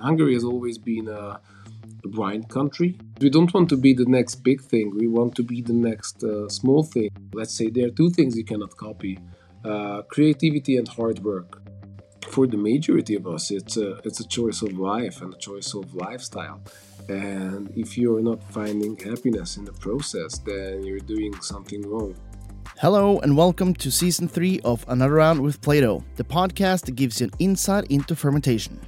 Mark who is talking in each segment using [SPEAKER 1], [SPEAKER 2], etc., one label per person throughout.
[SPEAKER 1] Hungary has always been a wine country. We don't want to be the next big thing. We want to be the next uh, small thing. Let's say there are two things you cannot copy: uh, creativity and hard work. For the majority of us, it's a it's a choice of life and a choice of lifestyle. And if you're not finding happiness in the process, then you're doing something wrong.
[SPEAKER 2] Hello, and welcome to season three of Another Round with Plaato, the podcast that gives you an insight into fermentation.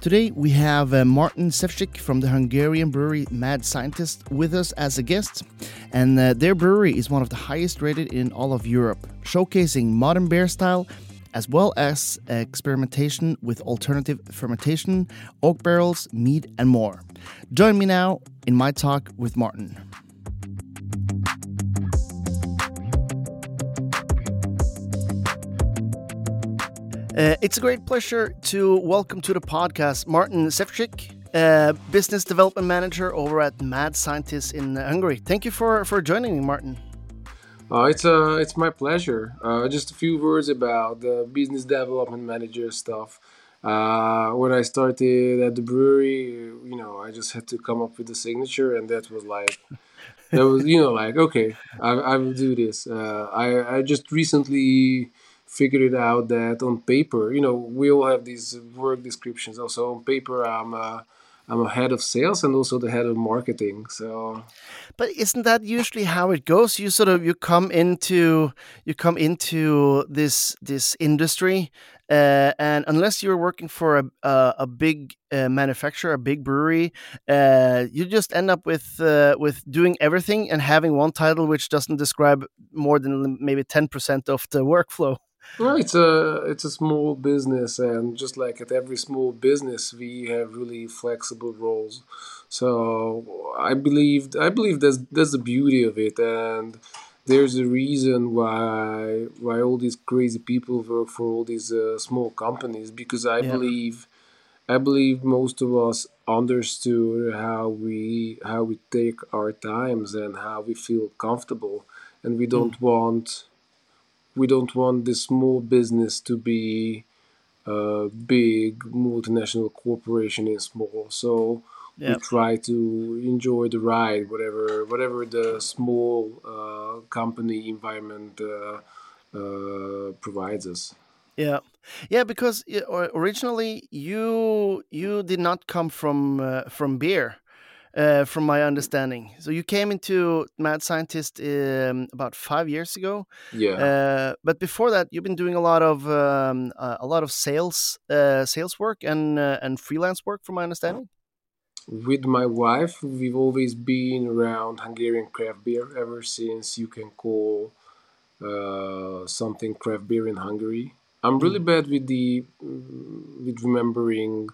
[SPEAKER 2] Today we have uh, Marton Sefcsik from the Hungarian brewery Mad Scientist with us as a guest, and uh, their brewery is one of the highest rated in all of Europe, showcasing modern beer style as well as experimentation with alternative fermentation, oak barrels, mead, and more. Join me now in my talk with Marton. Uh, it's a great pleasure to welcome to the podcast Marton Sefcsik, uh, business development manager over at Mad Scientist in Hungary. Thank you for, for joining me, Marton.
[SPEAKER 1] Uh, it's uh, it's my pleasure. Uh, just a few words about the business development manager stuff. Uh, when I started at the brewery, you know, I just had to come up with a signature, and that was like, that was you know like okay, I, I will do this. Uh, I I just recently figured it out that on paper, you know, we all have these work descriptions. Also on paper, I'm a, I'm a head of sales and also the head of marketing. So,
[SPEAKER 2] but isn't that usually how it goes? You sort of you come into you come into this this industry, uh, and unless you're working for a a, a big uh, manufacturer, a big brewery, uh, you just end up with uh, with doing everything and having one title which doesn't describe more than maybe ten percent of the workflow.
[SPEAKER 1] Well, it's a it's a small business, and just like at every small business, we have really flexible roles. So I believe I believe that's that's the beauty of it, and there's a reason why why all these crazy people work for all these uh, small companies because I yeah. believe I believe most of us understood how we how we take our times and how we feel comfortable, and we don't mm. want we don't want this small business to be a big multinational corporation in small. So yep. we try to enjoy the ride, whatever whatever the small uh, company environment uh, uh, provides us.
[SPEAKER 2] Yeah, yeah. Because originally you you did not come from uh, from beer uh, from my understanding. So you came into Mad Scientist um, about five years ago.
[SPEAKER 1] Yeah.
[SPEAKER 2] Uh, but before that, you've been doing a lot of um, uh, a lot of sales uh, sales work and uh, and freelance work, from my understanding.
[SPEAKER 1] With my wife, we've always been around Hungarian craft beer ever since you can call uh, something craft beer in Hungary. I'm really mm. bad with the with remembering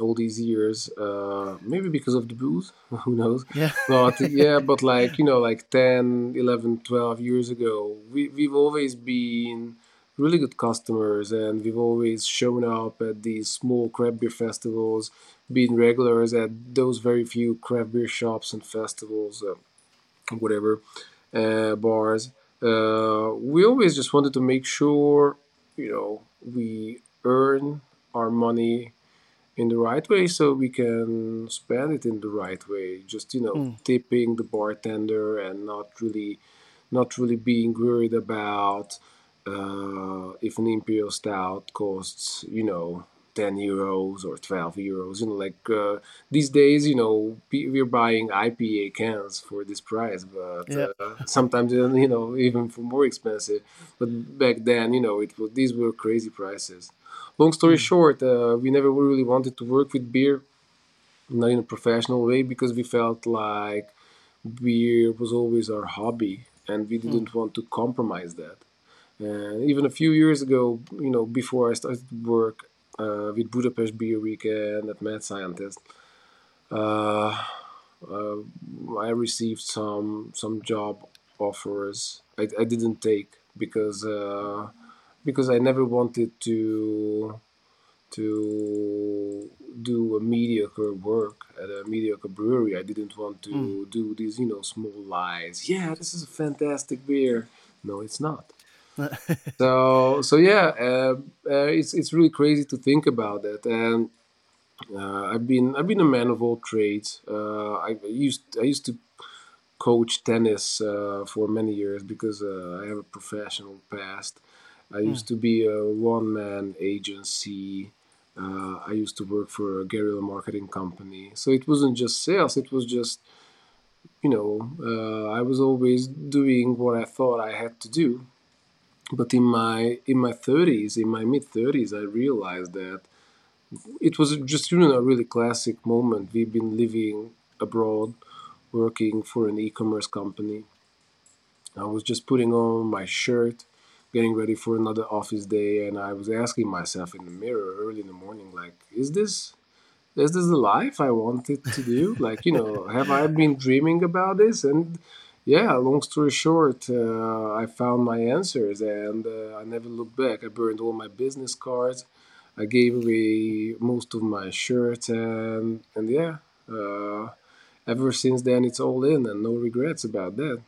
[SPEAKER 1] all these years uh, maybe because of the booze who knows?
[SPEAKER 2] Yeah.
[SPEAKER 1] But yeah but like you know like 10 11 12 years ago we, we've always been really good customers and we've always shown up at these small craft beer festivals being regulars at those very few craft beer shops and festivals uh, whatever uh, bars. Uh, we always just wanted to make sure you know we earn our money in the right way so we can spend it in the right way just you know mm. tipping the bartender and not really not really being worried about uh, if an imperial stout costs you know 10 euros or 12 euros you know like uh, these days you know we're buying ipa cans for this price but
[SPEAKER 2] yep.
[SPEAKER 1] uh, sometimes you know even for more expensive but back then you know it was these were crazy prices long story mm. short, uh, we never really wanted to work with beer, not in a professional way, because we felt like beer was always our hobby, and we didn't mm. want to compromise that. And even a few years ago, you know, before I started to work uh, with Budapest Beer Weekend at Mad Scientist, uh, uh, I received some some job offers. I, I didn't take because uh, because I never wanted to to do a mediocre work at a mediocre brewery. I didn't want to mm. do these, you know, small lies. Yeah, this is a fantastic beer. No, it's not. so so yeah, uh, uh, it's it's really crazy to think about that. And Uh, I've been I've been a man of all trades. Uh, I used I used to coach tennis uh, for many years because uh, I have a professional past. I
[SPEAKER 2] Mm.
[SPEAKER 1] used to be a one man agency. Uh, I used to work for a guerrilla marketing company. So it wasn't just sales, it was just, you know, uh, I was always doing what I thought I had to do. But in my in my 30s, in my mid 30s, I realized that it was just you know a really classic moment. We've been living abroad, working for an e-commerce company. I was just putting on my shirt, getting ready for another office day, and I was asking myself in the mirror early in the morning, like, is this is this the life I wanted to do? Like, you know, have I been dreaming about this? And yeah, long story short, uh, I found my answers, and uh, I never looked back. I burned all my business cards. I gave away most of my shirts, and and yeah, uh, ever since then it's all in, and no regrets about that.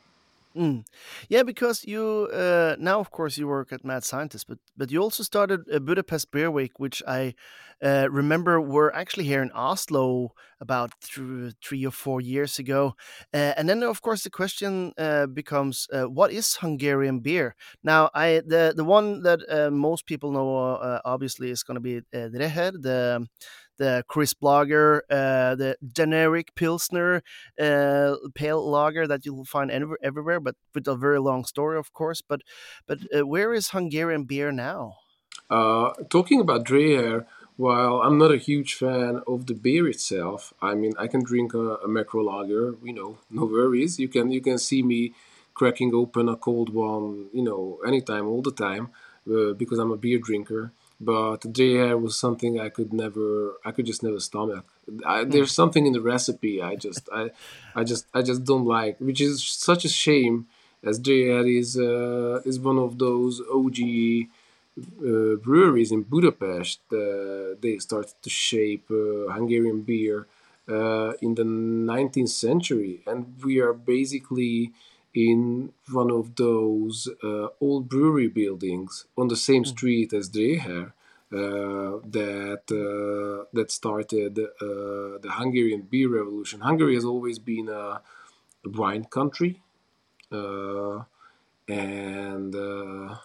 [SPEAKER 2] Mm. Yeah, because you uh, now, of course, you work at Mad Scientist, but but you also started a Budapest Beer Week, which I uh, remember were actually here in Oslo about th- three or four years ago. Uh, and then, of course, the question uh, becomes, uh, what is Hungarian beer? Now, I the the one that uh, most people know, obviously, is going to be uh, the the crisp lager, uh, the generic pilsner uh, pale lager that you'll find ev- everywhere, but with a very long story, of course. But but uh, where is Hungarian beer now?
[SPEAKER 1] Uh, talking about Dreher, while I'm not a huge fan of the beer itself, I mean I can drink a, a macro lager, you know, no worries. You can you can see me cracking open a cold one, you know, anytime, all the time, uh, because I'm a beer drinker. But Dreher was something I could never, I could just never stomach. I,
[SPEAKER 2] Mm,
[SPEAKER 1] there's something in the recipe I just, I, I just, I just don't like, which is such a shame, as Dreher is, uh, is one of those OG uh, breweries in Budapest, uh, they started to shape uh, Hungarian beer uh, in the 19th century, and we are basically in one of those uh, old brewery buildings on the same
[SPEAKER 2] mm,
[SPEAKER 1] street as Dreher. Uh, that uh, that started uh, the Hungarian beer revolution. Hungary has always been a wine country, uh, and uh,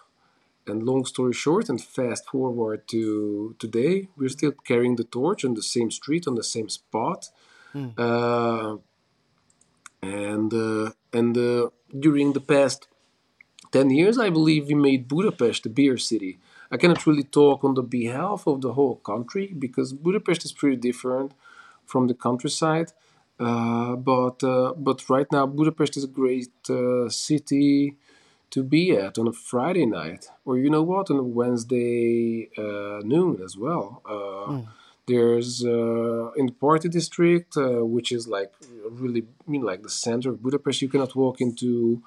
[SPEAKER 1] and long story short, and fast forward to today, we're still carrying the torch on the same street, on the same spot.
[SPEAKER 2] mm,
[SPEAKER 1] Uh, and and uh, during the past 10 years, I believe we made Budapest a beer city. I cannot really talk on the behalf of the whole country because Budapest is pretty different from the countryside. Uh, but uh, but right now, Budapest is a great uh, city to be at on a Friday night, or you know what, on a Wednesday uh, noon as well.
[SPEAKER 2] Mm,
[SPEAKER 1] there's uh, in the party district, uh, which is like really, you know, like the center of Budapest. You cannot walk into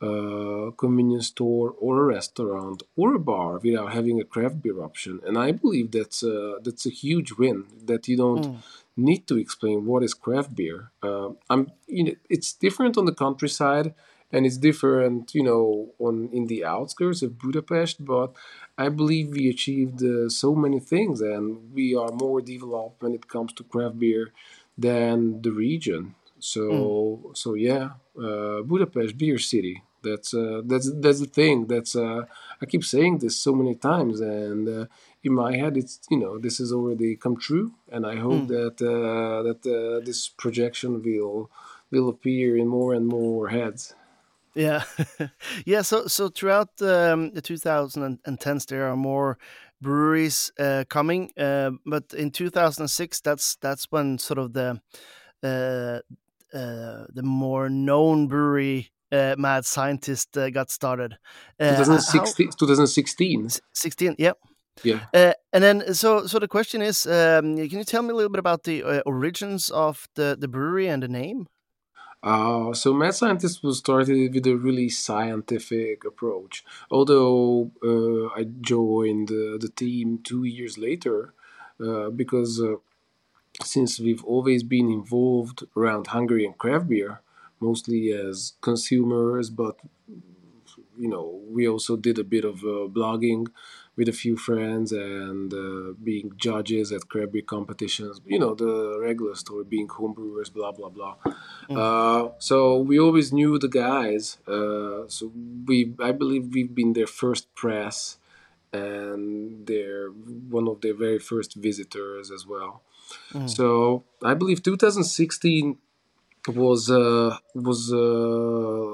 [SPEAKER 1] a convenience store or a restaurant or a bar without having a craft beer option, and I believe that's a, that's a huge win. That you don't
[SPEAKER 2] mm,
[SPEAKER 1] need to explain what is craft beer. Uh, I'm, you know, it's different on the countryside and it's different, you know, on in the outskirts of Budapest. But I believe we achieved uh, so many things, and we are more developed when it comes to craft beer than the region.
[SPEAKER 2] mm.
[SPEAKER 1] So, so yeah, uh, Budapest, beer city. That's uh, that's that's the thing. That's uh, I keep saying this so many times, and uh, in my head, it's you know this has already come true, and I hope
[SPEAKER 2] mm.
[SPEAKER 1] that uh, that uh, this projection will will appear in more and more heads.
[SPEAKER 2] Yeah, yeah. So, so throughout um, the 2010s, there are more breweries uh, coming, uh, but in 2006, that's that's when sort of the uh, uh, the more known brewery, uh, Mad Scientist, uh, got started. Uh,
[SPEAKER 1] 2016, 2016.
[SPEAKER 2] 16? Yeah.
[SPEAKER 1] Yeah.
[SPEAKER 2] Uh, and then, so so the question is, um, can you tell me a little bit about the uh, origins of the the brewery and the name?
[SPEAKER 1] Uh, so Mad Scientist was started with a really scientific approach. Although uh, I joined uh, the team two years later, uh, because uh, since we've always been involved around Hungary and craft beer, mostly as consumers, but you know, we also did a bit of uh, blogging with a few friends and uh, being judges at craft beer competitions. You know, the regular story, being homebrewers, blah blah blah. Uh, so we always knew the guys. Uh, so we, I believe, we've been their first press, and they're one of their very first visitors as well. So I believe 2016 was uh, was uh,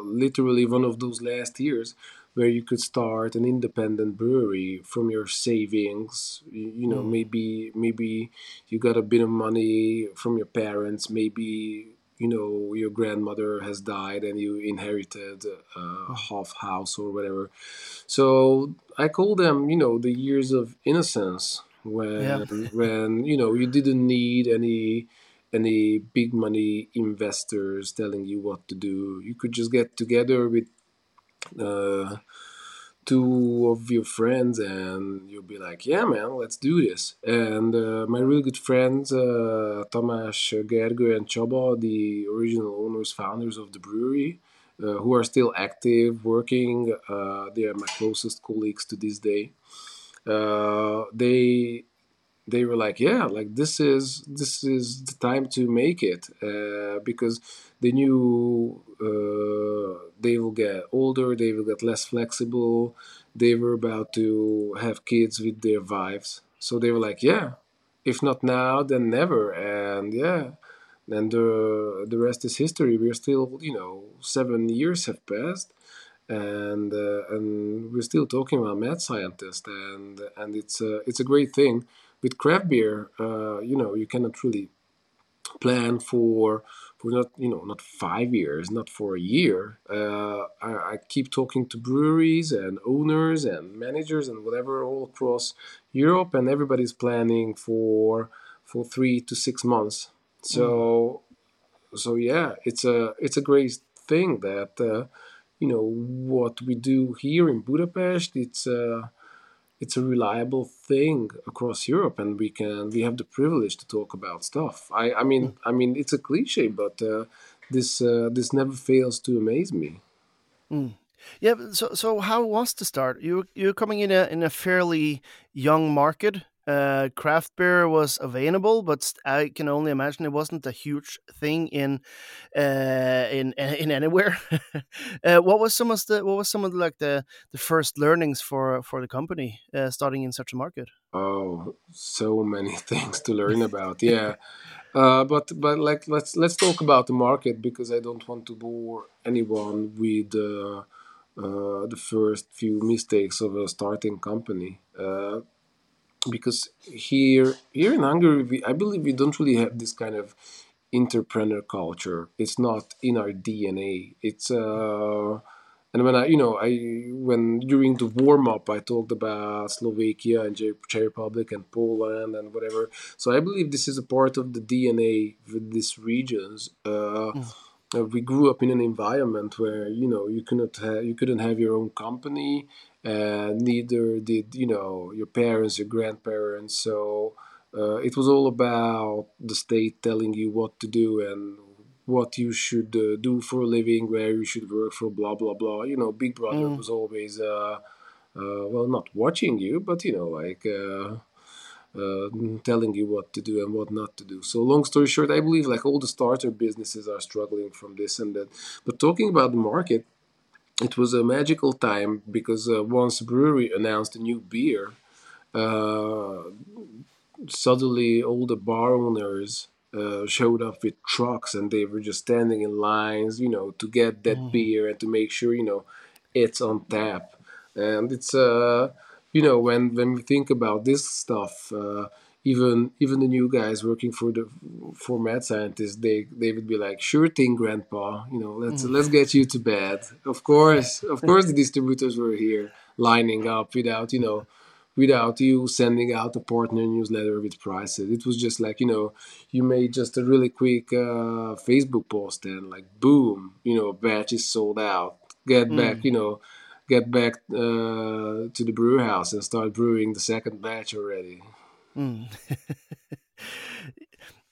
[SPEAKER 1] literally one of those last years where you could start an independent brewery from your savings. You, know,
[SPEAKER 2] Mm.
[SPEAKER 1] maybe maybe you got a bit of money from your parents. Maybe you know your grandmother has died and you inherited a half house or whatever. So I call them, you know, the years of innocence
[SPEAKER 2] Yeah.
[SPEAKER 1] when when you know you didn't need any any big money investors telling you what to do. You could just get together with two of your friends and you'll be like, yeah, man, let's do this. And uh, my really good friends, uh, Tamás, Gergő, and Csaba, the original owners, founders of the brewery, uh, who are still active, working, uh, they are my closest colleagues to this day. Uh, they they were like, yeah, like this is this is the time to make it uh, because they knew uh, they will get older, they will get less flexible. They were about to have kids with their wives, so they were like, yeah, if not now, then never. And yeah, then the the rest is history. We're still, you know, seven years have passed, and uh, and we're still talking about mad scientists, and and it's a it's a great thing. With craft beer, uh, you know, you cannot really plan for for not you know not five years, not for a year. Uh, I, I keep talking to breweries and owners and managers and whatever all across Europe, and everybody's planning for for three to six months. So so yeah, it's a it's a great thing that uh, you know what we do here in Budapest. It's uh, it's a reliable thing across Europe, and we can we have the privilege to talk about stuff. I I mean I mean it's a cliche, but uh, this uh, this never fails to amaze me.
[SPEAKER 2] Mm. Yeah. So, so how was the start? You you're coming in a in a fairly young market. Uh, craft beer was available, but I can only imagine it wasn't a huge thing in uh, in in anywhere. uh, what was some of the what was some of the, like the the first learnings for for the company uh, starting in such a market?
[SPEAKER 1] Oh, so many things to learn about. Yeah, uh, but but like let's let's talk about the market because I don't want to bore anyone with uh, uh, the first few mistakes of a starting company. Uh, because here here in Hungary, we, I believe we don't really have this kind of entrepreneur culture. It's not in our DNA. It's uh, and when I you know I when during the warm up I talked about Slovakia and Czech Republic and Poland and whatever. So I believe this is a part of the DNA with these regions. Uh,
[SPEAKER 2] Mm,
[SPEAKER 1] uh, we grew up in an environment where you know you couldn't have you couldn't have your own company and neither did you know your parents your grandparents so uh, it was all about the state telling you what to do and what you should uh, do for a living where you should work for blah blah blah you know big brother
[SPEAKER 2] mm,
[SPEAKER 1] was always uh, uh, well not watching you but you know like uh, uh, telling you what to do and what not to do. So long story short, I believe like all the starter businesses are struggling from this and that. But talking about the market, it was a magical time because uh, once brewery announced a new beer, uh, suddenly all the bar owners uh, showed up with trucks and they were just standing in lines, you know, to get that
[SPEAKER 2] mm,
[SPEAKER 1] beer and to make sure, you know, it's on tap. And it's, uh, you know, when, when we think about this stuff, uh, even even the new guys working for the for mad scientists, they they would be like, "Sure thing, Grandpa. You know, let's
[SPEAKER 2] mm,
[SPEAKER 1] let's get you to bed." Of course, of course, the distributors were here lining up without you know without you sending out a partner newsletter with prices. It was just like, you know, you made just a really quick uh, Facebook post and like, boom, you know, a batch is sold out. Get back,
[SPEAKER 2] mm,
[SPEAKER 1] you know, get back uh, to the brew house and start brewing the second batch already.
[SPEAKER 2] Mm.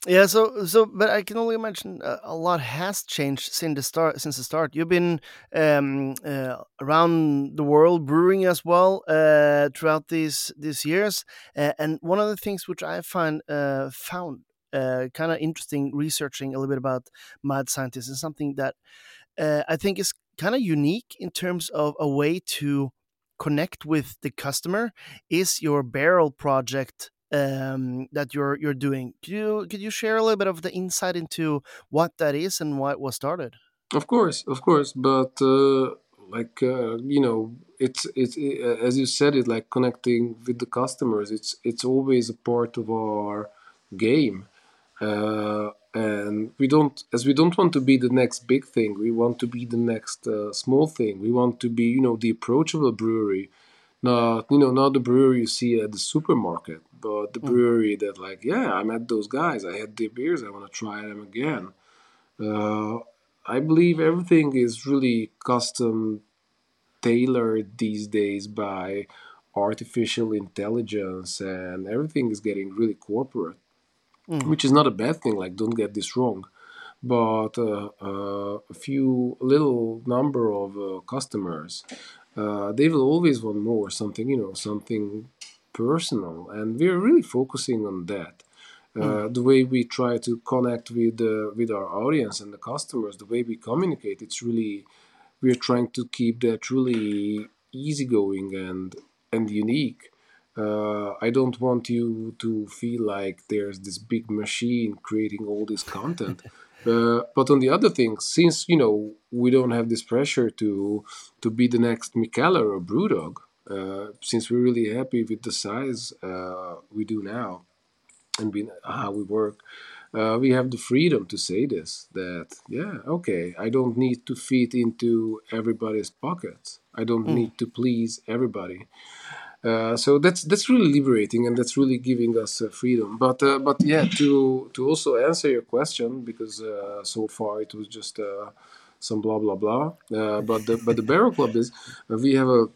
[SPEAKER 2] Yeah, so so, but I can only imagine uh, a lot has changed since the start. Since the start, you've been um, uh, around the world brewing as well uh, throughout these these years. Uh, and one of the things which I find uh, found uh, kind of interesting, researching a little bit about mad scientists, is something that uh, I think is kind of unique in terms of a way to connect with the customer. Is your barrel project um, that you're you're doing? Could you could you share a little bit of the insight into what that is and why it was started?
[SPEAKER 1] Of course, of course, but uh, like uh, you know, it's it's it, as you said it like connecting with the customers. It's it's always a part of our game, uh, and we don't as we don't want to be the next big thing. We want to be the next uh, small thing. We want to be you know the approachable brewery, not you know not the brewery you see at the supermarket, but the
[SPEAKER 2] Mm,
[SPEAKER 1] brewery that like yeah I met those guys. I had their beers. I want to try them again uh, I believe everything is really custom tailored these days by artificial intelligence, and everything is getting really corporate,
[SPEAKER 2] mm,
[SPEAKER 1] which is not a bad thing. Like, don't get this wrong. But uh, uh, a few little number of uh, customers, uh, they will always want more something, you know, something personal, and we're really focusing on that
[SPEAKER 2] mm,
[SPEAKER 1] uh, the way we try to connect with uh, with our audience and the customers, the way we communicate, it's really we're trying to keep that really easygoing and and unique. Uh, I don't want you to feel like there's this big machine creating all this content. Uh, but on the other thing, since you know we don't have this pressure to to be the next Mikkeller or Brewdog, uh, since we're really happy with the size uh, we do now, and being how we work uh, we have the freedom to say this that yeah okay i don't need to fit into everybody's pockets. I don't
[SPEAKER 2] mm.
[SPEAKER 1] need to please everybody. Uh, so that's that's really liberating and that's really giving us uh, freedom. But uh, but yeah to to also answer your question because uh, so far it was just uh, some blah blah blah uh, but the but the barrel club is we have a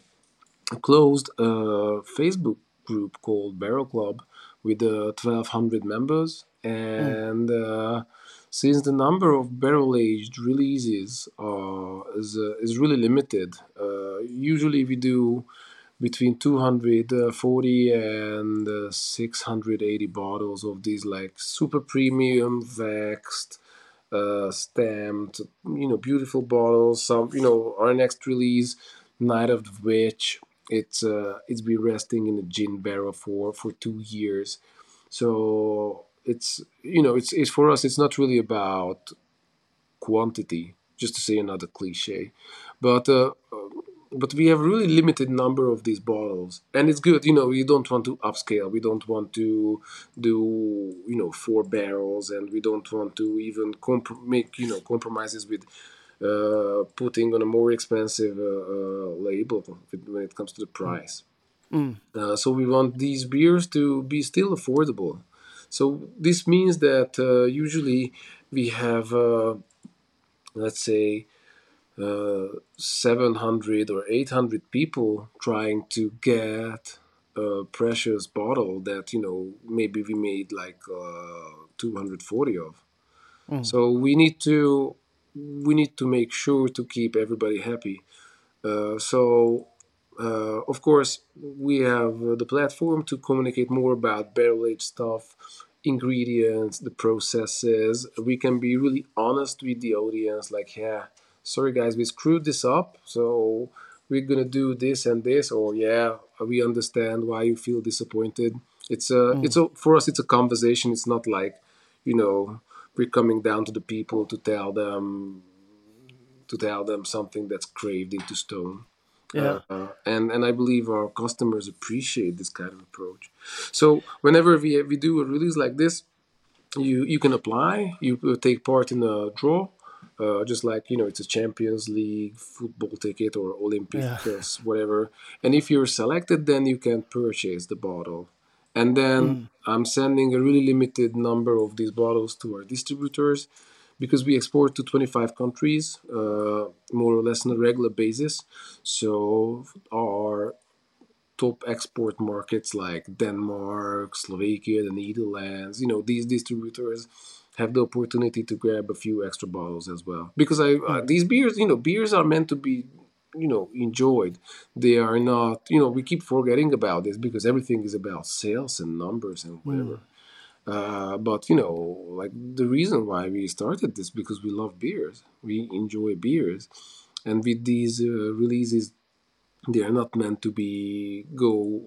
[SPEAKER 1] closed a Facebook group called Barrel Club with uh, 1200 members.
[SPEAKER 2] Mm.
[SPEAKER 1] And uh, since the number of barrel aged releases uh, is, uh, is really limited, uh, usually we do between 240 and uh, 680 bottles of these like super premium uh, stamped you know beautiful bottles some you know our next release night of the witch it's uh, it's been resting in a gin barrel for for two years. So it's you know it's, it's for us it's not really about quantity just to say another cliche but uh, but we have really limited number of these bottles. And it's good you know we don't want to upscale. We don't want to do you know four barrels. And we don't want to even comp- make you know compromises with uh, putting on a more expensive uh, uh, label when it comes to the price
[SPEAKER 2] Mm.
[SPEAKER 1] uh, so we want these beers to be still affordable so this means that uh, usually we have uh, let's say uh, 700 or 800 people trying to get a precious bottle that you know maybe we made like uh, 240 of
[SPEAKER 2] Mm.
[SPEAKER 1] so we need to we need to make sure to keep everybody happy. Uh, so uh, of course we have uh, the platform to communicate more about barrel aged stuff ingredients the processes. We can be really honest with the audience like yeah sorry guys we screwed this up so we're gonna do this and this or yeah we understand why you feel disappointed. It's a
[SPEAKER 2] Mm.
[SPEAKER 1] it's a for us it's a conversation. It's not like you know we're coming down to the people to tell them to tell them something that's craved into stone
[SPEAKER 2] Yeah.
[SPEAKER 1] uh, and and I believe our customers appreciate this kind of approach. So whenever we we do a release like this, you you can apply, you take part in a draw, uh, just like you know it's a Champions League football ticket or Olympics,
[SPEAKER 2] Yeah.
[SPEAKER 1] whatever. And if you're selected, then you can purchase the bottle. And then
[SPEAKER 2] Mm.
[SPEAKER 1] I'm sending a really limited number of these bottles to our distributors because we export to 25 countries uh, more or less on a regular basis. So our top export markets like Denmark, Slovakia, the Netherlands. You know, these distributors have the opportunity to grab a few extra bottles as well because I uh, these beers, you know, beers are meant to be you know enjoyed. They are not you know we keep forgetting about this because everything is about sales and numbers and whatever. Uh, but you know like the reason why we started this because we love beers. We enjoy beers. And with these uh, releases they are not meant to be go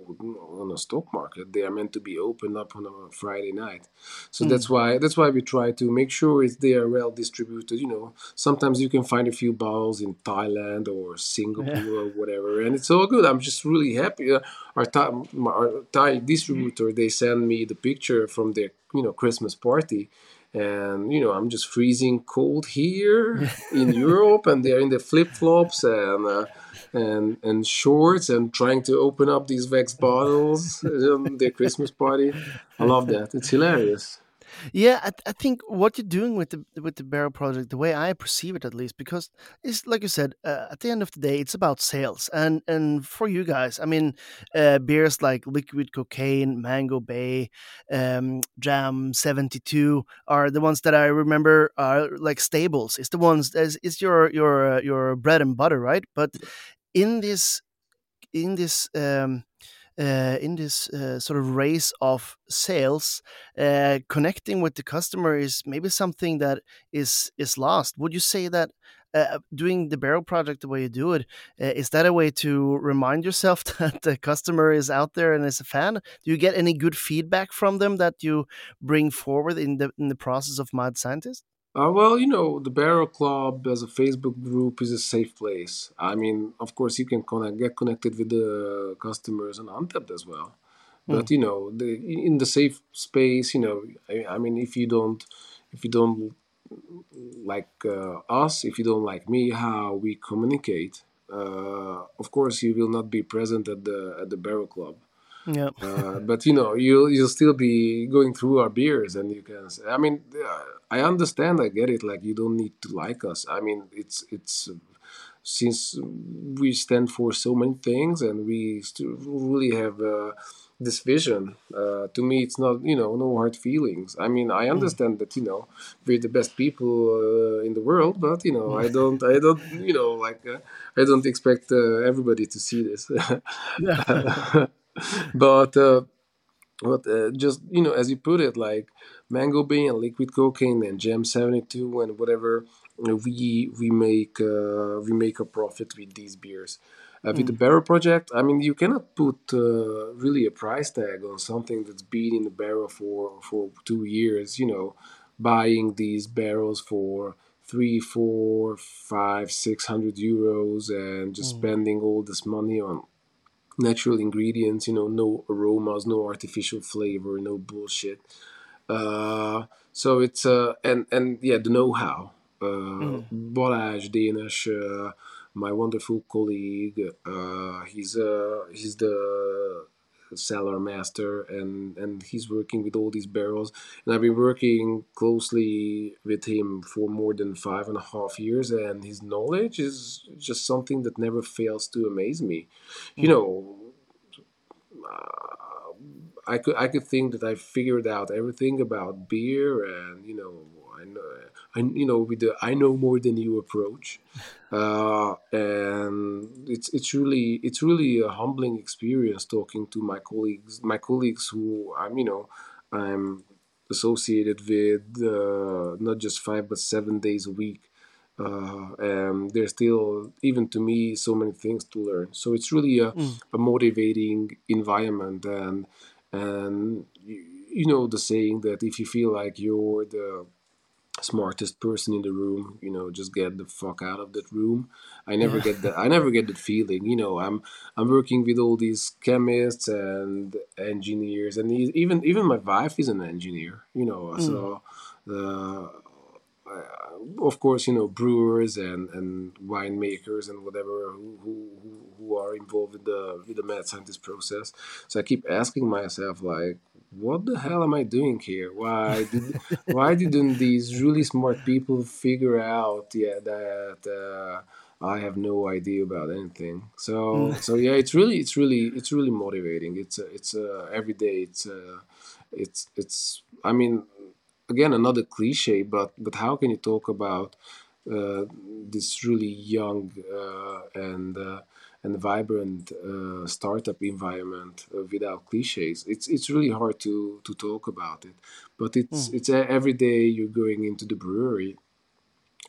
[SPEAKER 1] on a stock market. They are meant to be opened up on a friday night. So that's why that's why we try to make sure it's they are well distributed you know. Sometimes you can find a few bottles in thailand or singapore
[SPEAKER 2] Yeah.
[SPEAKER 1] or whatever and it's all good. I'm just really happy. Uh, our, thai, our thai distributor they send me the picture from their you know christmas party and you know i'm just freezing cold here in europe and they're in the flip-flops and uh, and and shorts and trying to open up these wax bottles on their Christmas party. I love that. It's hilarious.
[SPEAKER 2] Yeah, I, I think what you're doing with the with the Barrel project, the way I perceive it at least, because it's like you said, uh, at the end of the day, it's about sales, and and for you guys, I mean, uh, beers like Liquid Cocaine, Mango Bay, um, Jam Seventy Two are the ones that I remember are like staples. It's the ones as it's your your uh, your bread and butter, right? But in this in this um, uh, in this uh, sort of race of sales, uh, connecting with the customer is maybe something that is is lost. Would you say that uh, doing the barrel project the way you do it uh, is that a way to remind yourself that the customer is out there and is a fan? Do you get any good feedback from them that you bring forward in the in the process of Mad Scientist?
[SPEAKER 1] Uh, well, you know, the Barrel Club as a Facebook group is a safe place. I mean, of course, you can connect, get connected with the customers on Untappd as well. But you know, the, in the safe space, you know, I, I mean, if you don't, if you don't like uh, us, if you don't like me, how we communicate, uh, of course, you will not be present at the at the Barrel Club.
[SPEAKER 2] Yeah.
[SPEAKER 1] Uh, but you know, you'll you'll still be going through our beers, and you can. Say, I mean, uh, I understand, I get it. Like you don't need to like us. I mean, it's it's since we stand for so many things, and we still really have. Uh, this vision uh, to me it's not you know no hard feelings i mean i understand that you know we're the best people uh, in the world but you know i don't i don't you know like uh, i don't expect uh, everybody to see this but uh, but uh, just you know as you put it like Mango Bay and liquid cocaine and gem 72 and whatever we we make uh, we make a profit with these beers. Uh, with the barrel project i mean you cannot put uh, really a price tag on something that's been in the barrel for for two years you know buying these barrels for three four five six hundred euros and just spending all this money on natural ingredients, you know, no aromas, no artificial flavor, no bullshit. Uh, so it's uh, and and yeah, the know-how. Uh, Balázs Dénes, uh, my wonderful colleague, uh, he's uh, he's the cellar master and and he's working with all these barrels. And i've been working closely with him for more than five and a half years and his knowledge is just something that never fails to amaze me. You mm. know uh, I could I could think that I figured out everything about beer and you know I know I you know with the I know more than you approach, uh, and it's it's really it's really a humbling experience talking to my colleagues my colleagues who I'm you know I'm associated with uh, not just five but seven days a week. Uh, and there's still even to me so many things to learn. So it's really a, a motivating environment. And and you, you know the saying that if you feel like you're the smartest person in the room you know just get the fuck out of that room i never
[SPEAKER 2] Yeah.
[SPEAKER 1] get that i never get that feeling you know i'm i'm working with all these chemists and engineers and even even my wife is an engineer you know so uh, of course, you know, brewers and, and winemakers and whatever who, who, who- who are involved with the with the mad scientist process. So I keep asking myself, like, what the hell am I doing here? Why did why didn't these really smart people figure out yeah that uh, I have no idea about anything.
[SPEAKER 2] Mm.
[SPEAKER 1] So so yeah, it's really it's really it's really motivating. It's a, it's a, every day. It's a, it's it's. I mean, again another cliche, but but how can you talk about uh, this really young uh, and uh, and vibrant uh, startup environment uh, without cliches? It's it's really hard to to talk about it, but it's
[SPEAKER 2] Mm.
[SPEAKER 1] it's uh, every day you're going into the brewery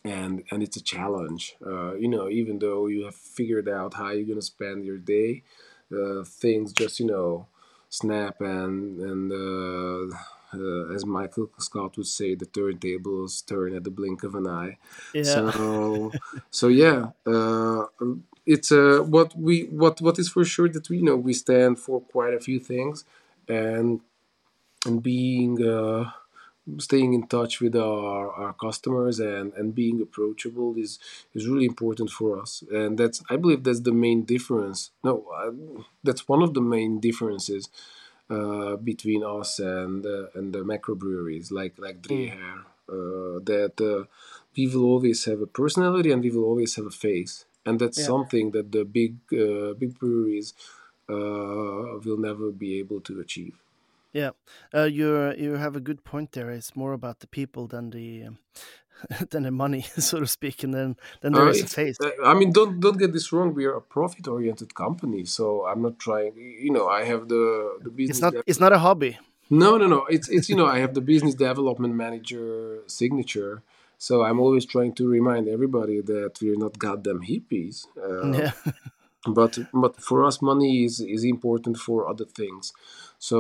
[SPEAKER 1] and and it's a challenge. Uh, you know, even though you have figured out how you're gonna spend your day, uh, things just you know snap and and uh, uh, as Michael Scott would say, the turntables turn at the blink of an eye.
[SPEAKER 2] Yeah.
[SPEAKER 1] So so yeah, uh, it's uh, what we what what is for sure that we know we stand for quite a few things, and and being. Uh, staying in touch with our, our customers and, and being approachable is is really important for us and that's i believe that's the main difference no I, that's one of the main differences uh, between us and uh, and the microbreweries like like
[SPEAKER 2] Mm.
[SPEAKER 1] Dreher uh, that uh, we will always have a personality and we will always have a face and that's
[SPEAKER 2] Yeah.
[SPEAKER 1] something that the big uh, big breweries uh, will never be able to achieve
[SPEAKER 2] Yeah. Uh, you you have a good point there. It's more about the people than the than the money, so to speak, and then then there
[SPEAKER 1] Uh,
[SPEAKER 2] is a
[SPEAKER 1] uh, I mean, don't don't get this wrong. We are a profit-oriented company, so I'm not trying. You know, I have the the business.
[SPEAKER 2] It's
[SPEAKER 1] not
[SPEAKER 2] it's not a hobby.
[SPEAKER 1] no, no, no. It's it's you know, I have the business development manager signature, so I'm always trying to remind everybody that we're not goddamn hippies. Uh,
[SPEAKER 2] Yeah.
[SPEAKER 1] but but for us money is is important for other things
[SPEAKER 2] Mm.
[SPEAKER 1] so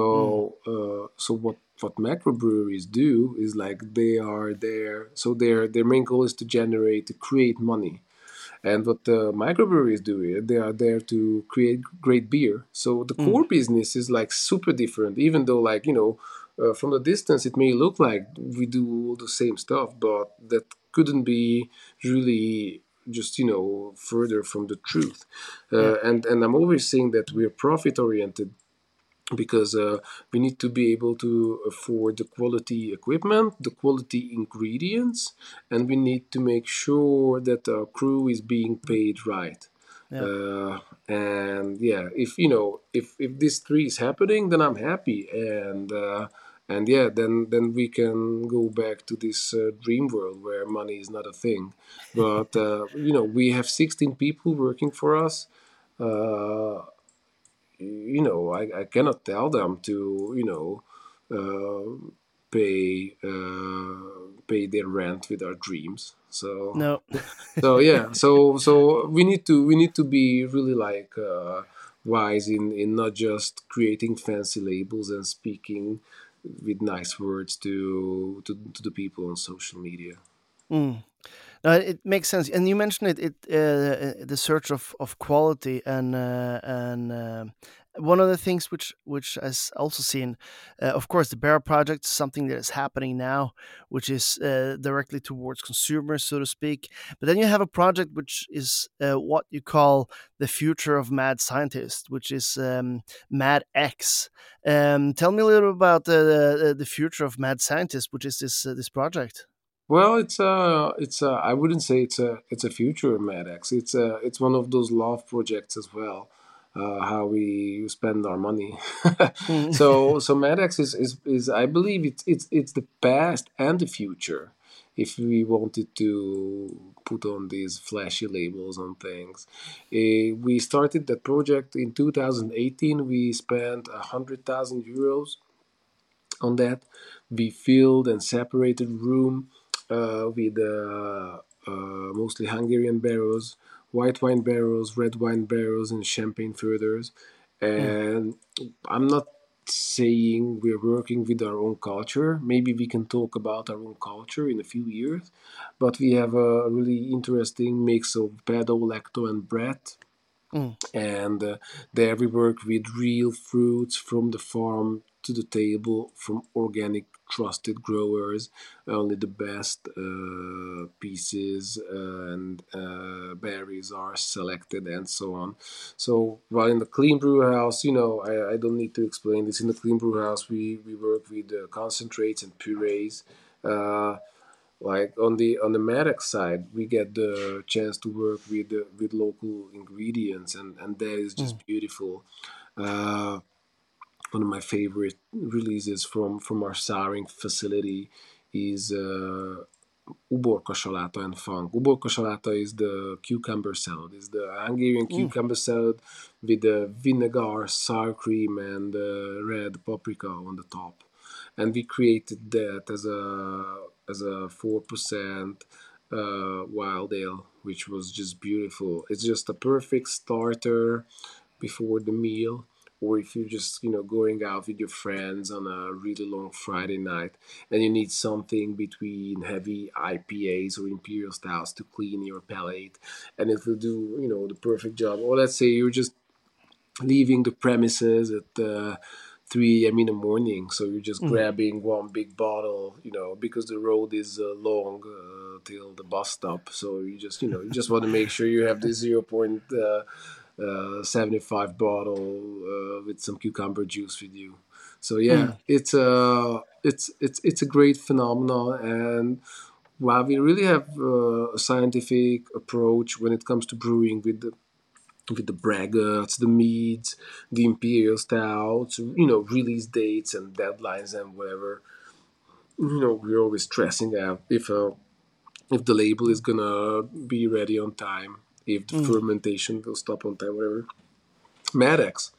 [SPEAKER 1] uh, so what what macro breweries do is like they are there so their their main goal is to generate to create money and what the microbreweries do is they are there to create great beer so the
[SPEAKER 2] Mm.
[SPEAKER 1] core business is like super different even though like you know uh, from the distance it may look like we do all the same stuff but that couldn't be really just you know further from the truth
[SPEAKER 2] Yeah.
[SPEAKER 1] uh, and and i'm always saying that we're profit oriented because uh, we need to be able to afford the quality equipment, the quality ingredients, and we need to make sure that our crew is being paid right.
[SPEAKER 2] Yeah.
[SPEAKER 1] Uh, and yeah, if you know, if if this three is happening, then I'm happy, and uh, and yeah, then then we can go back to this uh, dream world where money is not a thing. But uh, you know, we have 16 people working for us. Uh, you know, I, I cannot tell them to, you know, uh, pay uh, pay their rent with our dreams. So
[SPEAKER 2] No.
[SPEAKER 1] so yeah, so so we need to we need to be really like uh, wise in in not just creating fancy labels and speaking with nice words to to, to the people on social media.
[SPEAKER 2] Mm. Uh, it makes sense, and you mentioned it. It uh, the search of, of quality and uh, and uh, one of the things which which has also seen, uh, of course, the Bear Project is something that is happening now, which is uh, directly towards consumers, so to speak. But then you have a project which is uh, what you call the future of mad scientist, which is um, Mad X. Um, tell me a little about the the, future of Mad Scientist, which is this uh, this project.
[SPEAKER 1] Well, it's a, it's a, I wouldn't say it's a it's a future MadX. It's a, it's one of those love projects as well. Uh, how we spend our money.
[SPEAKER 2] Mm.
[SPEAKER 1] so so MadX is, is is I believe it's it's it's the past and the future. If we wanted to put on these flashy labels on things, uh, we started that project in 2018. We spent a hundred thousand euros on that. We filled and separated room uh, with uh, uh, mostly Hungarian barrels, white wine barrels, red wine barrels, and champagne foudres.
[SPEAKER 2] Mm.
[SPEAKER 1] And I'm not saying we're working with our own culture. Maybe we can talk about our own culture in a few years. But we have a really interesting mix of pedio, lacto, and brett.
[SPEAKER 2] Mm.
[SPEAKER 1] and uh, there we work with real fruits from the farm to the table from organic trusted growers only the best uh, pieces uh, and uh, berries are selected and so on so while in the clean brew house you know i, I don't need to explain this in the clean brew house we, we work with uh, concentrates and purees uh, like on the on the MadX side, we get the chance to work with the, with local ingredients, and and that is just
[SPEAKER 2] Mm.
[SPEAKER 1] beautiful. One of my favorite releases from from our souring facility is uh, uborka salata and funk. Uborka salata is the cucumber salad. Is the Hungarian
[SPEAKER 2] Mm.
[SPEAKER 1] cucumber salad with the vinegar, sour cream, and uh, red paprika on the top. And we created that as a as a four percent uh, wild ale, which was just beautiful. It's just a perfect starter before the meal or if you're just you know going out with your friends on a really long friday night and you need something between heavy ipas or imperial styles to clean your palate and it will do you know the perfect job or let's say you're just leaving the premises at uh, 3 a.m. in the morning. So you're just
[SPEAKER 2] Mm.
[SPEAKER 1] grabbing one big bottle, you know, because the road is uh, long uh, till the bus stop. So you just, you know, you just want to make sure you have the 0.75 bottle uh, with some cucumber juice with you. So yeah,
[SPEAKER 2] Mm.
[SPEAKER 1] it's a it's it's it's a great phenomenon, and while we really have uh, a scientific approach when it comes to brewing with the with the braggots, the meads, the imperial stouts, you know, release dates and deadlines and whatever. You know, we're always stressing out if uh, if the label is gonna be ready on time, if the
[SPEAKER 2] Mm.
[SPEAKER 1] fermentation will stop on time, whatever. MadX,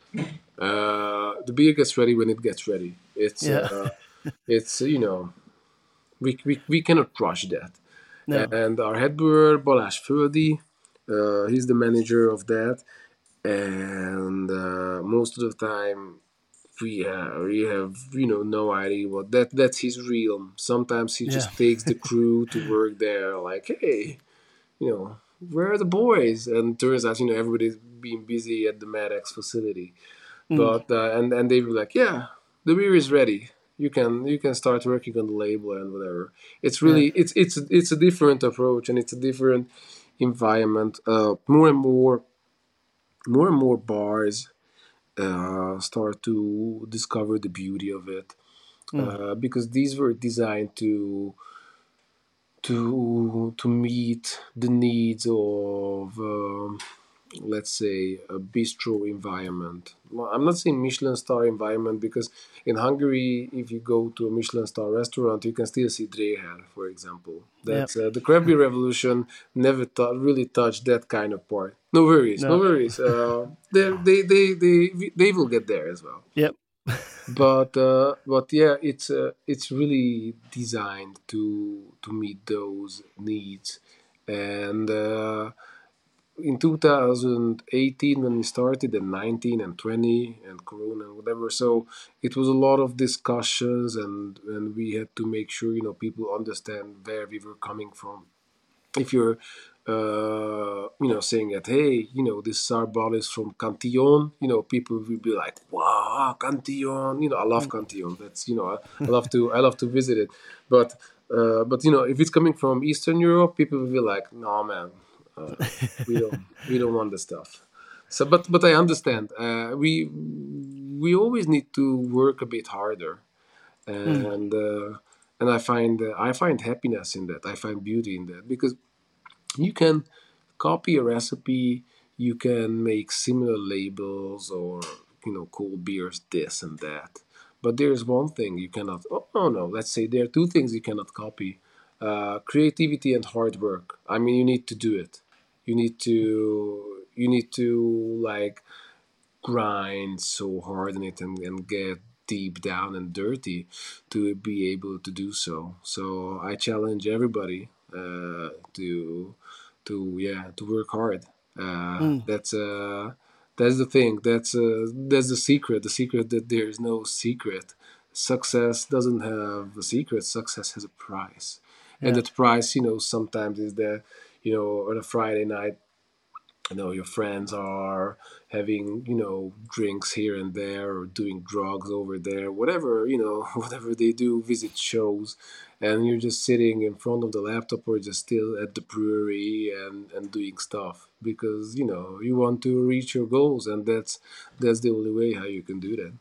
[SPEAKER 1] uh, the beer gets ready when it gets ready. It's
[SPEAKER 2] Yeah.
[SPEAKER 1] uh, it's you know, we, we, we cannot rush that.
[SPEAKER 2] No.
[SPEAKER 1] And our head brewer Balázs Földi, uh, he's the manager of that, and uh, most of the time we have, we have you know no idea what that that's his realm. Sometimes he just takes the crew to work there, like hey, you know where are the boys? And turns out you know everybody's being busy at the MadX facility,
[SPEAKER 2] Mm.
[SPEAKER 1] but uh, and and they were like yeah, the beer is ready. You can you can start working on the label and whatever. It's really it's it's it's a different approach and it's a different environment. Uh, more and more more and more bars uh, start to discover the beauty of it
[SPEAKER 2] Mm.
[SPEAKER 1] uh, because these were designed to to to meet the needs of um, let's say a bistro environment. I'm not saying Michelin star environment because in Hungary, if you go to a Michelin star restaurant, you can still see Dreher, for example. That's uh, the craft beer revolution never tou- really touched that kind of part. No worries, no,
[SPEAKER 2] No.
[SPEAKER 1] worries. Uh, they, they, they, they, they will get there as well
[SPEAKER 2] Yep.
[SPEAKER 1] But uh, but yeah, it's uh, it's really designed to to meet those needs, and uh, in 2018 when we started, and 19 and 20 and Corona and whatever, so it was a lot of discussions, and and we had to make sure you know people understand where we were coming from. If you're uh, you know, saying that, hey, you know, this bottle is from Cantillon, you know, people will be like, wow, Cantillon, you know, I love Cantillon. That's, you know, I, I love to, I love to visit it. But, uh, but you know, if it's coming from Eastern Europe, people will be like, no, man, uh, we don't, we don't want the stuff. So, but, but I understand. Uh, we, we always need to work a bit harder, and uh, and I find uh, I find happiness in that. I find beauty in that because you can copy a recipe you can make similar labels or you know call beers this and that. But there's one thing you cannot oh no no let's say there are two things you cannot copy uh, creativity and hard work. I mean you need to do it. You need to you need to like grind so hard in it and, and get deep down and dirty to be able to do so. So i challenge everybody uh, to to yeah to work hard. Uh,
[SPEAKER 2] Mm.
[SPEAKER 1] That's uh, that's the thing. That's uh, that's the secret. The secret that there is no secret. Success doesn't have a secret. Success has a price, and that price, you know, sometimes is the, you know, on a Friday night. You know, your friends are having, you know, drinks here and there, or doing drugs over there, whatever, you know, whatever they do, visit shows, and you're just sitting in front of the laptop or just still at the brewery and, and doing stuff because you know you want to reach your goals and that's that's the only way how you can do that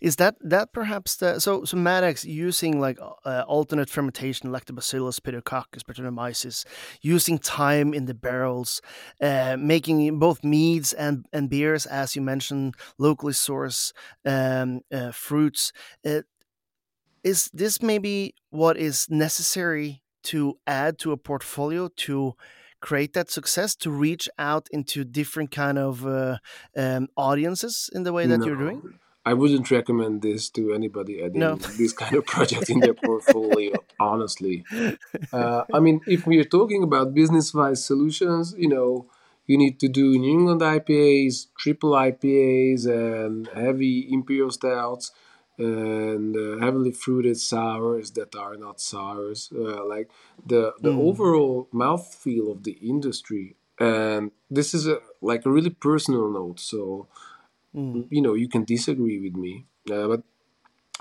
[SPEAKER 2] Is that that perhaps the so so MadX using like uh, alternate fermentation, Lactobacillus pediococcus, Brettanomyces, using time in the barrels, uh, making both meads and and beers, as you mentioned, locally sourced um, uh, fruits. Is this maybe what is necessary to add to a portfolio to create that success to reach out into different kind of uh, um, audiences in the way that you're doing?
[SPEAKER 1] I wouldn't recommend this to anybody
[SPEAKER 2] No.
[SPEAKER 1] adding this kind of project in their portfolio, honestly. Uh, I mean, if we are talking about business-wise solutions, you know, you need to do New England IPAs, triple IPAs, and heavy imperial stouts, and uh, heavily fruited sours that are not sours. Uh, like the the
[SPEAKER 2] Mm,
[SPEAKER 1] overall mouthfeel of the industry, and this is a like a really personal note. So
[SPEAKER 2] mm,
[SPEAKER 1] you know, you can disagree with me, uh, but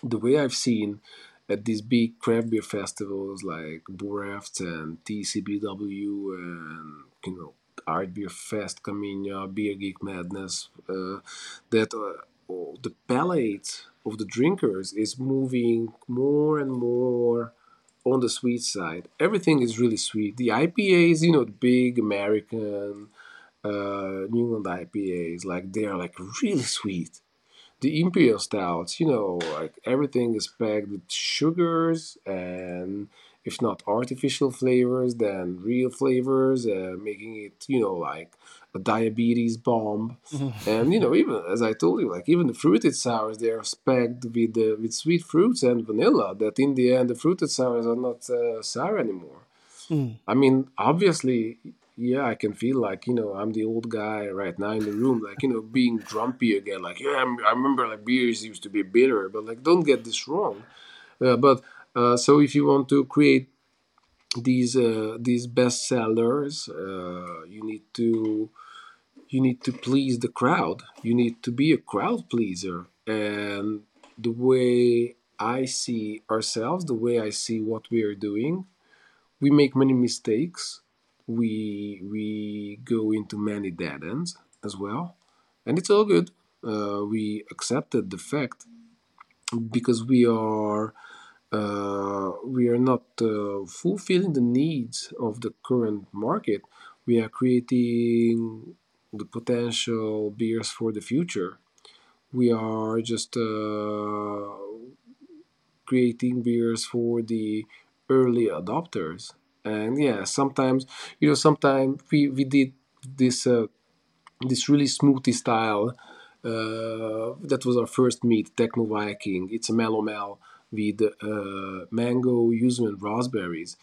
[SPEAKER 1] the way I've seen at these big craft beer festivals like Borefts and TCBW and you know Art Beer Fest, Caminha, Beer Geek Madness, uh, that uh, the palate of the drinkers is moving more and more on the sweet side. Everything is really sweet. The IPAs, you know, big American uh, New England IPAs, like they are like really sweet the imperial stouts, you know, like everything is packed with sugars and if not artificial flavors, then real flavors, uh, making it, you know, like a diabetes bomb. And you know, even as I told you, like even the fruited sours, they are packed with uh, with sweet fruits and vanilla. That in the end, the fruited sours are not uh, sour anymore.
[SPEAKER 2] mm.
[SPEAKER 1] I mean, obviously, yeah, I can feel like, you know, I'm the old guy right now in the room, like, you know, being grumpy again. Like, yeah, I remember like beers used to be bitter, but like, don't get this wrong. Uh, but uh, so if you want to create these uh, these bestsellers, uh, you need to you need to please the crowd. You need to be a crowd pleaser. And the way I see ourselves, the way I see what we are doing, we make many mistakes. We we go into many dead ends as well, and it's all good. Uh, we accepted the fact because we are we are not uh, fulfilling the needs of the current market. We are creating the potential beers for the future. We are just uh, creating beers for the early adopters. And yeah, sometimes you know, sometimes we we did this uh, this really smoothie style. Uh, that was our first mead Techno Viking. It's a melomel with uh, mango, yuzu, and raspberries,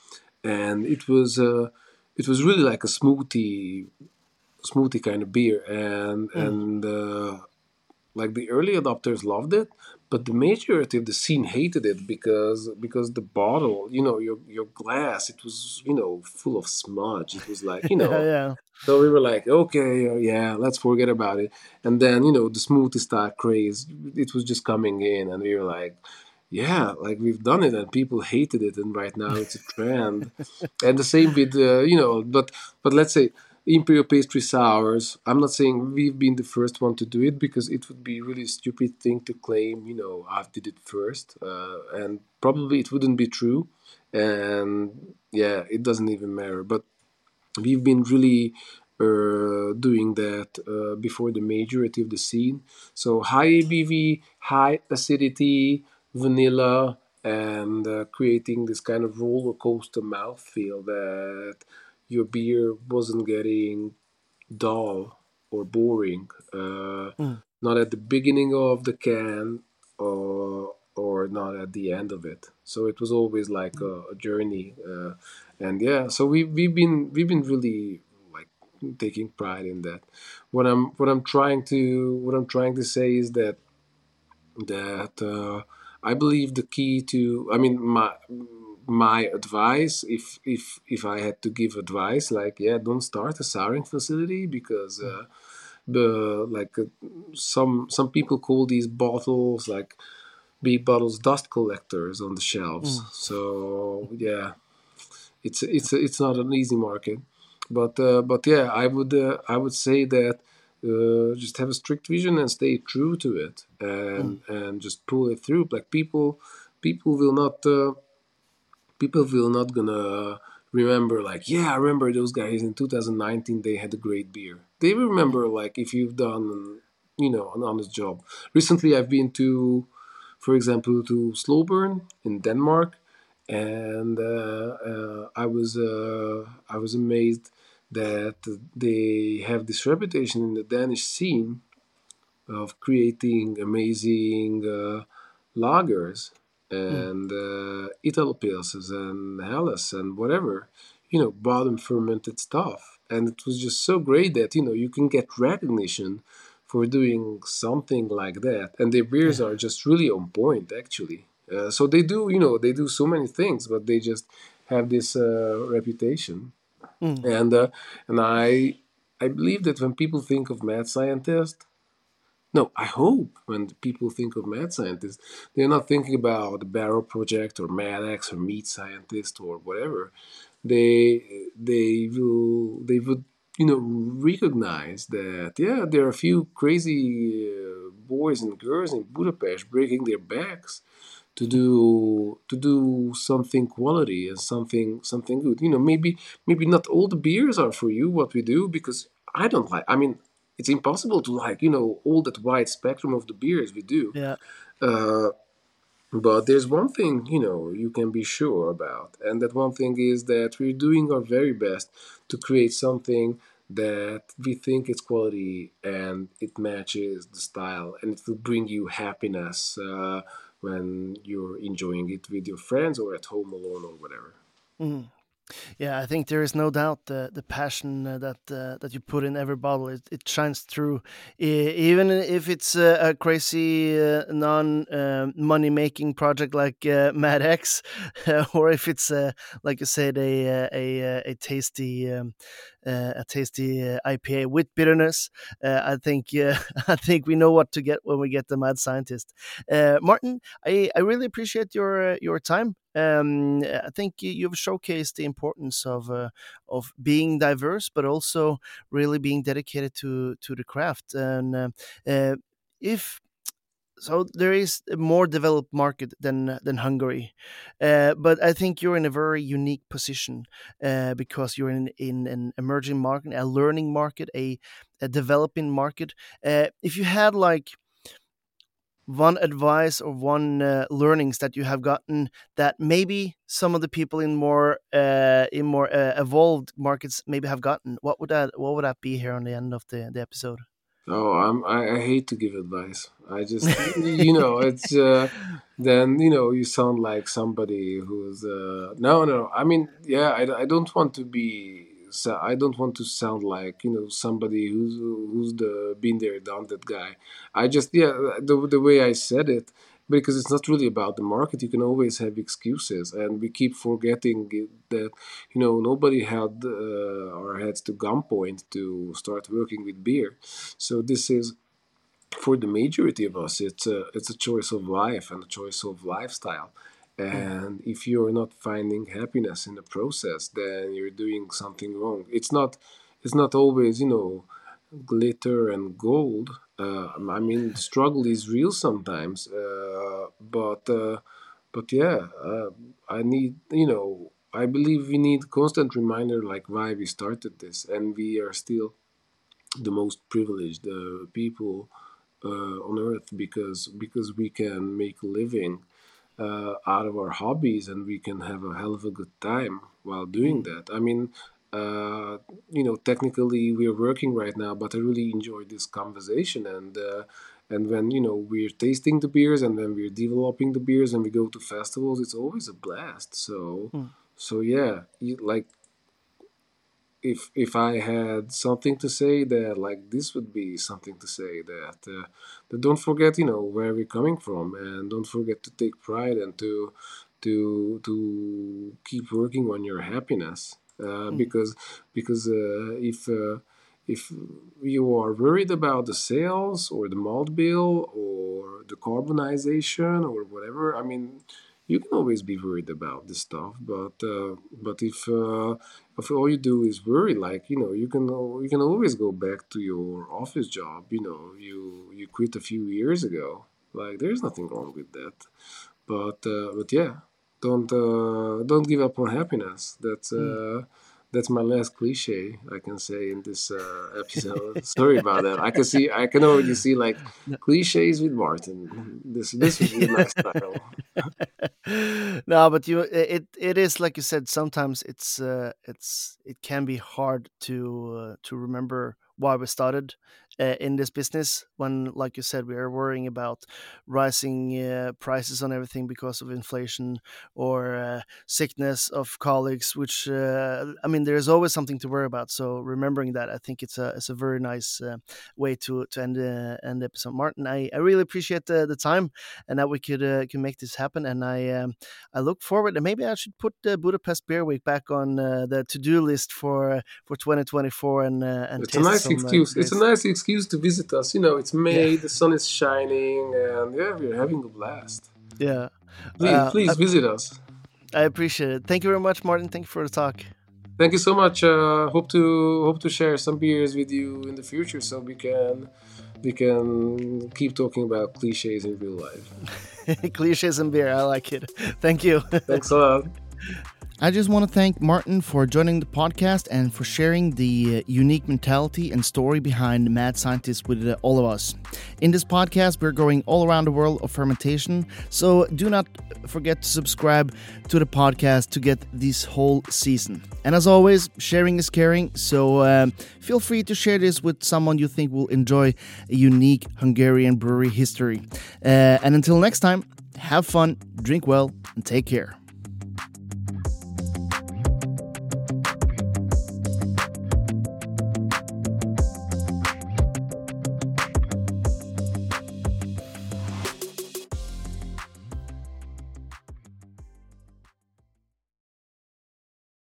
[SPEAKER 1] and it was uh, it was really like a smoothie smoothie kind of beer, and
[SPEAKER 2] Mm.
[SPEAKER 1] and uh, like the early adopters loved it, but the majority of the scene hated it because because the bottle, you know, your your glass, it was you know full of smudge. It was like you know
[SPEAKER 2] yeah.
[SPEAKER 1] so we were like, okay, uh, yeah, let's forget about it. And then, you know, the smoothie stock craze, it was just coming in, and we were like, yeah, like we've done it, and people hated it, and right now it's a trend. And the same with, uh, you know, but but let's say imperial pastry sours. I'm not saying we've been the first one to do it because it would be really stupid thing to claim. You know, I did it first, uh, and probably it wouldn't be true. And yeah, it doesn't even matter. But we've been really uh, doing that uh, before the majority of the scene. So high ABV, high acidity, vanilla, and uh, creating this kind of roller coaster mouthfeel that your beer wasn't getting dull or boring. Uh,
[SPEAKER 2] Mm.
[SPEAKER 1] not at the beginning of the can or or not at the end of it. So it was always like a, a journey. Uh, and yeah, so we we've been we've been really like taking pride in that. What I'm what I'm trying to what I'm trying to say is that that uh, I believe the key to I mean my my advice if if if I had to give advice like yeah don't start a souring facility because uh, the like uh, some some people call these bottles like big bottles dust collectors on the shelves
[SPEAKER 2] Mm.
[SPEAKER 1] so yeah it's it's it's not an easy market but uh, but yeah i would uh, i would say that uh, just have a strict vision and stay true to it and mm. and just pull it through. Like people people will not uh, people will not gonna remember like yeah i remember those guys in 2019 they had a great beer. They remember like if you've done you know an honest job. Recently i've been to for example to Slowburn in denmark and uh, uh, i was uh, i was amazed that they have this reputation in the Danish scene of creating amazing uh, lagers and uh, Italo and Helles and whatever, you know, bottom fermented stuff. And it was just so great that, you know, you can get recognition for doing something like that. And their beers are just really on point, actually. Uh, so they do, you know, they do so many things, but they just have this uh, reputation. Mm. And uh, and I I believe that when people think of mad scientist, no, I hope when people think of mad scientist, they're not thinking about the Barrel Project or MadX or Mead Scientist or whatever. They they will they would you know recognize that yeah there are a few crazy uh, boys and girls in Budapest breaking their backs to do to do something quality and something something good. You know maybe maybe not all the beers are for you what we do because i don't like i mean it's impossible to like you know all that wide spectrum of the beers we do.
[SPEAKER 2] Yeah.
[SPEAKER 1] Uh, but there's one thing you know you can be sure about and that one thing is that we're doing our very best to create something that we think is quality and it matches the style and it will bring you happiness. Uh, when you're enjoying it with your friends or at home alone or whatever.
[SPEAKER 2] Mm. Yeah, I think there is no doubt the the passion uh, that uh, that you put in every bottle it, it shines through, even if it's a, crazy uh, non uh, money making project like uh, Mad X, or if it's uh, like you said a a a, tasty um, a tasty IPA with bitterness. I think I think we know what to get when we get the Mad Scientist. Martin, I, I really appreciate your your time um, I think you've showcased the importance of uh, of being diverse, but also really being dedicated to to the craft. And uh, uh, if so, there is a more developed market than than Hungary, uh, but I think you're in a very unique position uh, because you're in in an emerging market, a learning market, a a developing market. Uh, if you had like one advice or one uh, learnings that you have gotten that maybe some of the people in more uh, in more uh, evolved markets maybe have gotten what would that what would that be here on the end of the, the episode
[SPEAKER 1] oh I'm, I, I hate to give advice i just you know it's uh, then you know you sound like somebody who's uh, no no i mean yeah I, I don't want to be so I don't want to sound like you know somebody who's who's the been there done that guy. I just yeah the the way I said it because it's not really about the market. You can always have excuses, and we keep forgetting that you know nobody had uh, our heads to gunpoint to start working with beer. So this is for the majority of us. It's a it's a choice of life and a choice of lifestyle. And if you're not finding happiness in the process, then you're doing something wrong. It's not it's not always, you know, glitter and gold. Uh, I mean, struggle is real sometimes, uh, but uh, but yeah, uh, I need you know I believe we need constant reminder like why we started this, and we are still the most privileged uh, people uh, on earth because because we can make a living out of our hobbies and we can have a hell of a good time while doing that. I mean, uh, you know, technically we're working right now, but I really enjoy this conversation and. Uh, and when you know we're tasting the beers and when we're developing the beers and we go to festivals, it's always a blast. So, mm. so yeah, like if if I had something to say that like this would be something to say that uh, that don't forget you know where we're coming from and don't forget to take pride and to to to keep working on your happiness mm. because because uh, if uh, if you are worried about the sales or the malt bill or the carbonization or whatever I mean you can always be worried about this stuff. But uh, but if uh, if all you do is worry, like you know, you can you can always go back to your office job. You know, you you quit a few years ago. Like there's nothing wrong with that. But uh, but yeah, don't uh, don't give up on happiness. That's. Mm that's my last cliche I can say in this uh, episode. Sorry about that. I can see, I can already see like cliches with Martin. This this is my style.
[SPEAKER 2] no, but you, it it is like you said. Sometimes it's uh, it's it can be hard to uh, to remember why we started uh, in this business when like you said we are worrying about rising uh, prices on everything because of inflation or uh, sickness of colleagues which uh, i mean there's always something to worry about. So remembering that i think it's a it's a very nice uh, way to to end uh, end the episode. Martin i, I really appreciate the, the time and that we could can make this happen. And i um, i look forward and maybe i should put the budapest beer week back on the to-do list for for 2024 and and
[SPEAKER 1] it's a nice excuse it's a nice excuse excuse to visit us. You know, it's May, yeah. the sun is shining, and yeah, we're having a blast.
[SPEAKER 2] Yeah.
[SPEAKER 1] Please, uh, please I, visit us.
[SPEAKER 2] I appreciate it. Thank you very much, Martin. Thank you for the talk.
[SPEAKER 1] Thank you so much. Uh, hope to hope to share some beers with you in the future, so we can we can keep talking about cliches in real life.
[SPEAKER 2] cliches and beer. I like it. Thank you.
[SPEAKER 1] Thanks a lot.
[SPEAKER 2] I just want to thank Martin for joining the podcast and for sharing the uh, unique mentality and story behind Mad Scientist with uh, all of us. In this podcast, we're going all around the world of fermentation, so do not forget to subscribe to the podcast to get this whole season. And as always, sharing is caring, so uh, feel free to share this with someone you think will enjoy a unique Hungarian brewery history. Uh, and until next time, have fun, drink well, and take care.